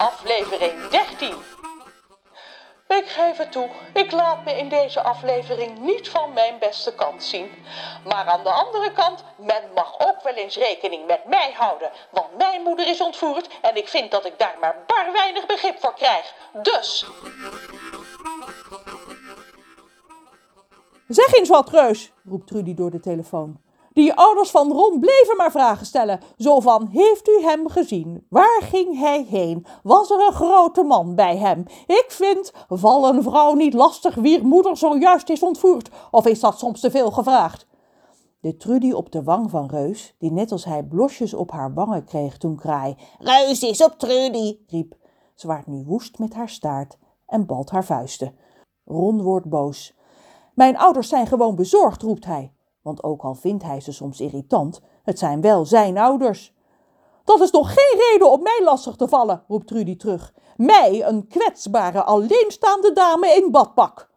aflevering 13. Ik geef het toe, ik laat me in deze aflevering niet van mijn beste kant zien. Maar aan de andere kant, men mag ook wel eens rekening met mij houden. Want mijn moeder is ontvoerd en ik vind dat ik daar maar bar weinig begrip voor krijg. Dus... Zeg eens wat, Reus, roept Trudy door de telefoon. Die ouders van Ron bleven maar vragen stellen. Zo van, heeft u hem gezien? Waar ging hij heen? Was er een grote man bij hem? Ik vind, val een vrouw niet lastig wier moeder zojuist is ontvoerd. Of is dat soms te veel gevraagd? De Trudy op de wang van Reus, die net als hij blosjes op haar wangen kreeg toen Kraai... Reus is op Trudy, riep, zwaart nu woest met haar staart en balt haar vuisten. Ron wordt boos. Mijn ouders zijn gewoon bezorgd, roept hij want ook al vindt hij ze soms irritant, het zijn wel zijn ouders. Dat is toch geen reden om mij lastig te vallen, roept Trudy terug. Mij, een kwetsbare, alleenstaande dame in badpak.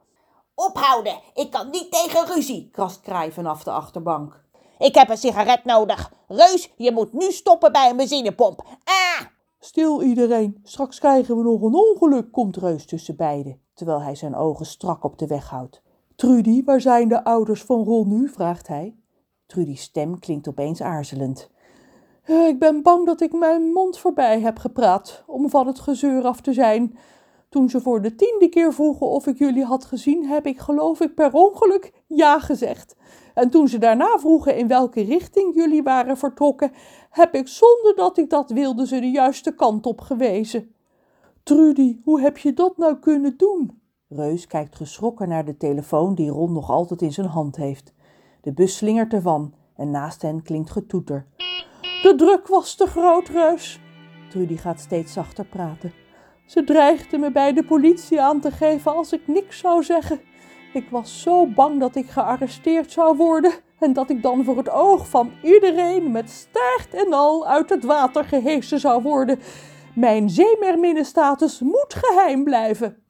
Ophouden, ik kan niet tegen ruzie, krast Kraai vanaf de achterbank. Ik heb een sigaret nodig. Reus, je moet nu stoppen bij een benzinepomp. Ah! Stil iedereen, straks krijgen we nog een ongeluk, komt Reus tussen beiden, terwijl hij zijn ogen strak op de weg houdt. Trudy, waar zijn de ouders van Ron nu? vraagt hij. Trudy's stem klinkt opeens aarzelend. Eh, ik ben bang dat ik mijn mond voorbij heb gepraat, om van het gezeur af te zijn. Toen ze voor de tiende keer vroegen of ik jullie had gezien, heb ik geloof ik per ongeluk ja gezegd. En toen ze daarna vroegen in welke richting jullie waren vertrokken, heb ik zonder dat ik dat wilde ze de juiste kant op gewezen. Trudy, hoe heb je dat nou kunnen doen? Reus kijkt geschrokken naar de telefoon die Ron nog altijd in zijn hand heeft. De bus slingert ervan en naast hen klinkt getoeter. De druk was te groot, Reus. Trudy gaat steeds zachter praten. Ze dreigde me bij de politie aan te geven als ik niks zou zeggen. Ik was zo bang dat ik gearresteerd zou worden en dat ik dan voor het oog van iedereen met staart en al uit het water gehesen zou worden. Mijn zeemerminnenstatus moet geheim blijven.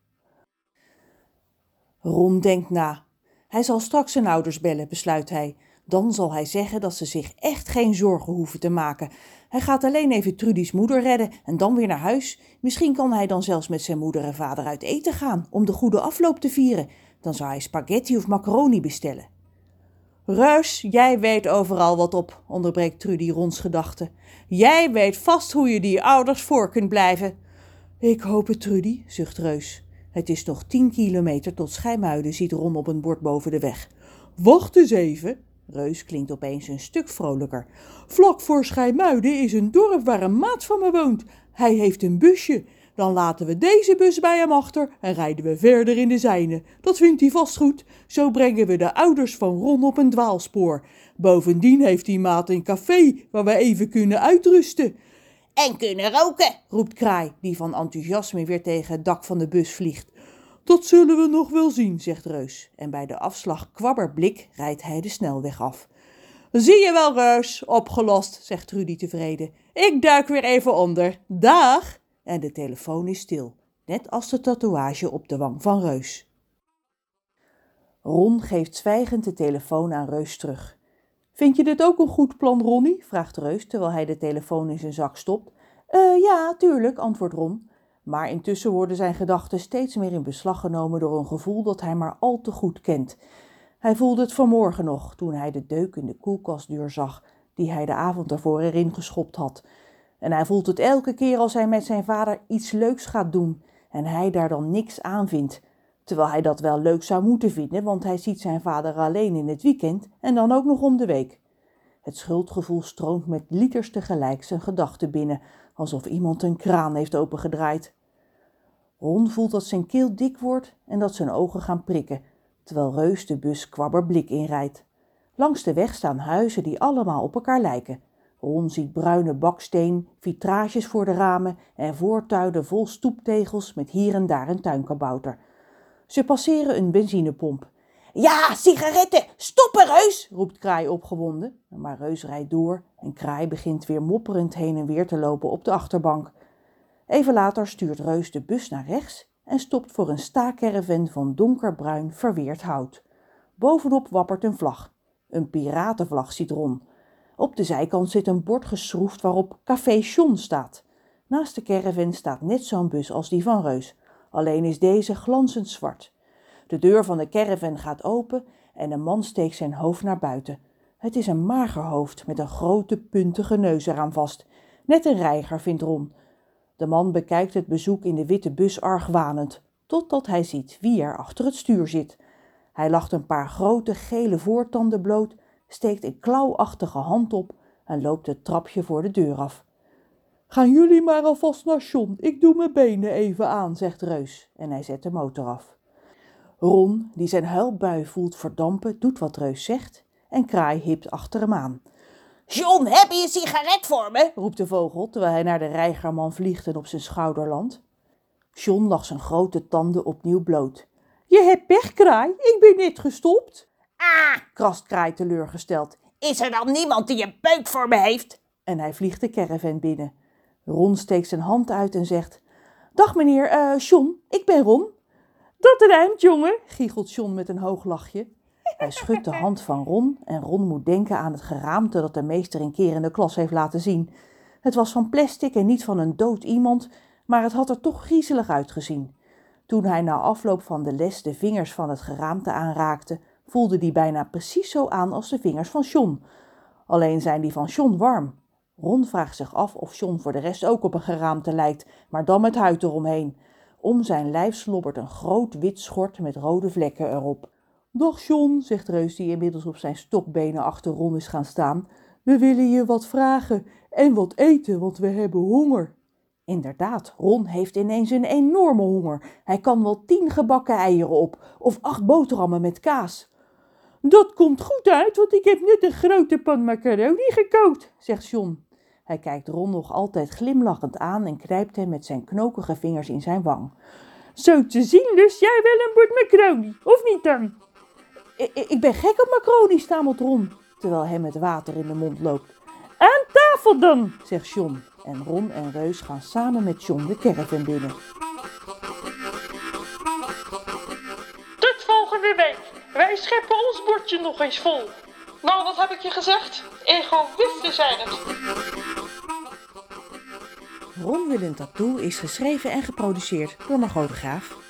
Ron denkt na. Hij zal straks zijn ouders bellen, besluit hij. Dan zal hij zeggen dat ze zich echt geen zorgen hoeven te maken. Hij gaat alleen even Trudy's moeder redden en dan weer naar huis. Misschien kan hij dan zelfs met zijn moeder en vader uit eten gaan om de goede afloop te vieren. Dan zou hij spaghetti of macaroni bestellen. Ruis, jij weet overal wat op, onderbreekt Trudy Rons gedachten. Jij weet vast hoe je die ouders voor kunt blijven. Ik hoop het, Trudy, zucht Reus. Het is nog tien kilometer tot Schijmuiden, ziet Ron op een bord boven de weg. Wacht eens even. Reus klinkt opeens een stuk vrolijker. Vlak voor Schijmuiden is een dorp waar een maat van me woont. Hij heeft een busje. Dan laten we deze bus bij hem achter en rijden we verder in de zijne. Dat vindt hij vast goed. Zo brengen we de ouders van Ron op een dwaalspoor. Bovendien heeft die maat een café waar we even kunnen uitrusten. En kunnen roken, roept Kraai, die van enthousiasme weer tegen het dak van de bus vliegt. Dat zullen we nog wel zien, zegt Reus. En bij de afslag kwabberblik rijdt hij de snelweg af. Zie je wel, Reus, opgelost, zegt Trudy tevreden. Ik duik weer even onder. Dag! En de telefoon is stil, net als de tatoeage op de wang van Reus. Ron geeft zwijgend de telefoon aan Reus terug. Vind je dit ook een goed plan, Ronnie? vraagt Reus terwijl hij de telefoon in zijn zak stopt. Uh, ja, tuurlijk, antwoordt Ron. Maar intussen worden zijn gedachten steeds meer in beslag genomen door een gevoel dat hij maar al te goed kent. Hij voelde het vanmorgen nog, toen hij de deuk in de koelkastdeur zag, die hij de avond ervoor erin geschopt had. En hij voelt het elke keer als hij met zijn vader iets leuks gaat doen en hij daar dan niks aan vindt. Terwijl hij dat wel leuk zou moeten vinden, want hij ziet zijn vader alleen in het weekend en dan ook nog om de week. Het schuldgevoel stroomt met liters tegelijk zijn gedachten binnen, alsof iemand een kraan heeft opengedraaid. Ron voelt dat zijn keel dik wordt en dat zijn ogen gaan prikken, terwijl Reus de bus kwabberblik inrijdt. Langs de weg staan huizen die allemaal op elkaar lijken. Ron ziet bruine baksteen, vitrages voor de ramen en voortuinen vol stoeptegels met hier en daar een tuinkabouter. Ze passeren een benzinepomp. Ja, sigaretten! Stoppen, Reus! roept Kraai opgewonden. Maar Reus rijdt door en Kraai begint weer mopperend heen en weer te lopen op de achterbank. Even later stuurt Reus de bus naar rechts en stopt voor een staakerven van donkerbruin verweerd hout. Bovenop wappert een vlag. Een piratenvlag ziet Ron. Op de zijkant zit een bord geschroefd waarop Café John staat. Naast de caravan staat net zo'n bus als die van Reus, alleen is deze glanzend zwart. De deur van de caravan gaat open en een man steekt zijn hoofd naar buiten. Het is een mager hoofd met een grote puntige neus eraan vast. Net een reiger, vindt Ron. De man bekijkt het bezoek in de witte bus argwanend, totdat hij ziet wie er achter het stuur zit. Hij lacht een paar grote gele voortanden bloot, steekt een klauwachtige hand op en loopt het trapje voor de deur af. Gaan jullie maar alvast naar John, ik doe mijn benen even aan, zegt Reus en hij zet de motor af. Ron, die zijn huilbui voelt verdampen, doet wat Reus zegt en Kraai hipt achter hem aan. John, heb je een sigaret voor me? roept de vogel terwijl hij naar de reigerman vliegt en op zijn schouder landt. John lag zijn grote tanden opnieuw bloot. Je hebt pech, Kraai, ik ben net gestopt, Ah, krast Kraai teleurgesteld is er dan niemand die een peuk voor me heeft? en hij vliegt de caravan binnen. Ron steekt zijn hand uit en zegt: Dag meneer, eh John, ik ben Ron. Dat rijmt, jongen, giechelt John met een hoog lachje. Hij schudt de hand van Ron en Ron moet denken aan het geraamte dat de meester een keer in de klas heeft laten zien. Het was van plastic en niet van een dood iemand, maar het had er toch griezelig uitgezien. Toen hij na afloop van de les de vingers van het geraamte aanraakte, voelde die bijna precies zo aan als de vingers van John. Alleen zijn die van John warm. Ron vraagt zich af of John voor de rest ook op een geraamte lijkt, maar dan met huid eromheen. Om zijn lijf slobbert een groot wit schort met rode vlekken erop. Dag John, zegt Reus die inmiddels op zijn stokbenen achter Ron is gaan staan. We willen je wat vragen en wat eten, want we hebben honger. Inderdaad, Ron heeft ineens een enorme honger. Hij kan wel tien gebakken eieren op of acht boterhammen met kaas. Dat komt goed uit, want ik heb net een grote pan macaroni gekookt, zegt John. Hij kijkt Ron nog altijd glimlachend aan en knijpt hem met zijn knokige vingers in zijn wang. Zo te zien lust jij wel een bord macaroni, of niet dan? Ik, ik ben gek op macaroni, stamelt Ron, terwijl hem het water in de mond loopt. Aan tafel dan, zegt John. En Ron en Reus gaan samen met John de caravan binnen. Tot volgende week. Wij scheppen ons bordje nog eens vol. Nou, wat heb ik je gezegd? Egoïsten zijn het. Ron een tattoo is geschreven en geproduceerd door Margot de Graaf.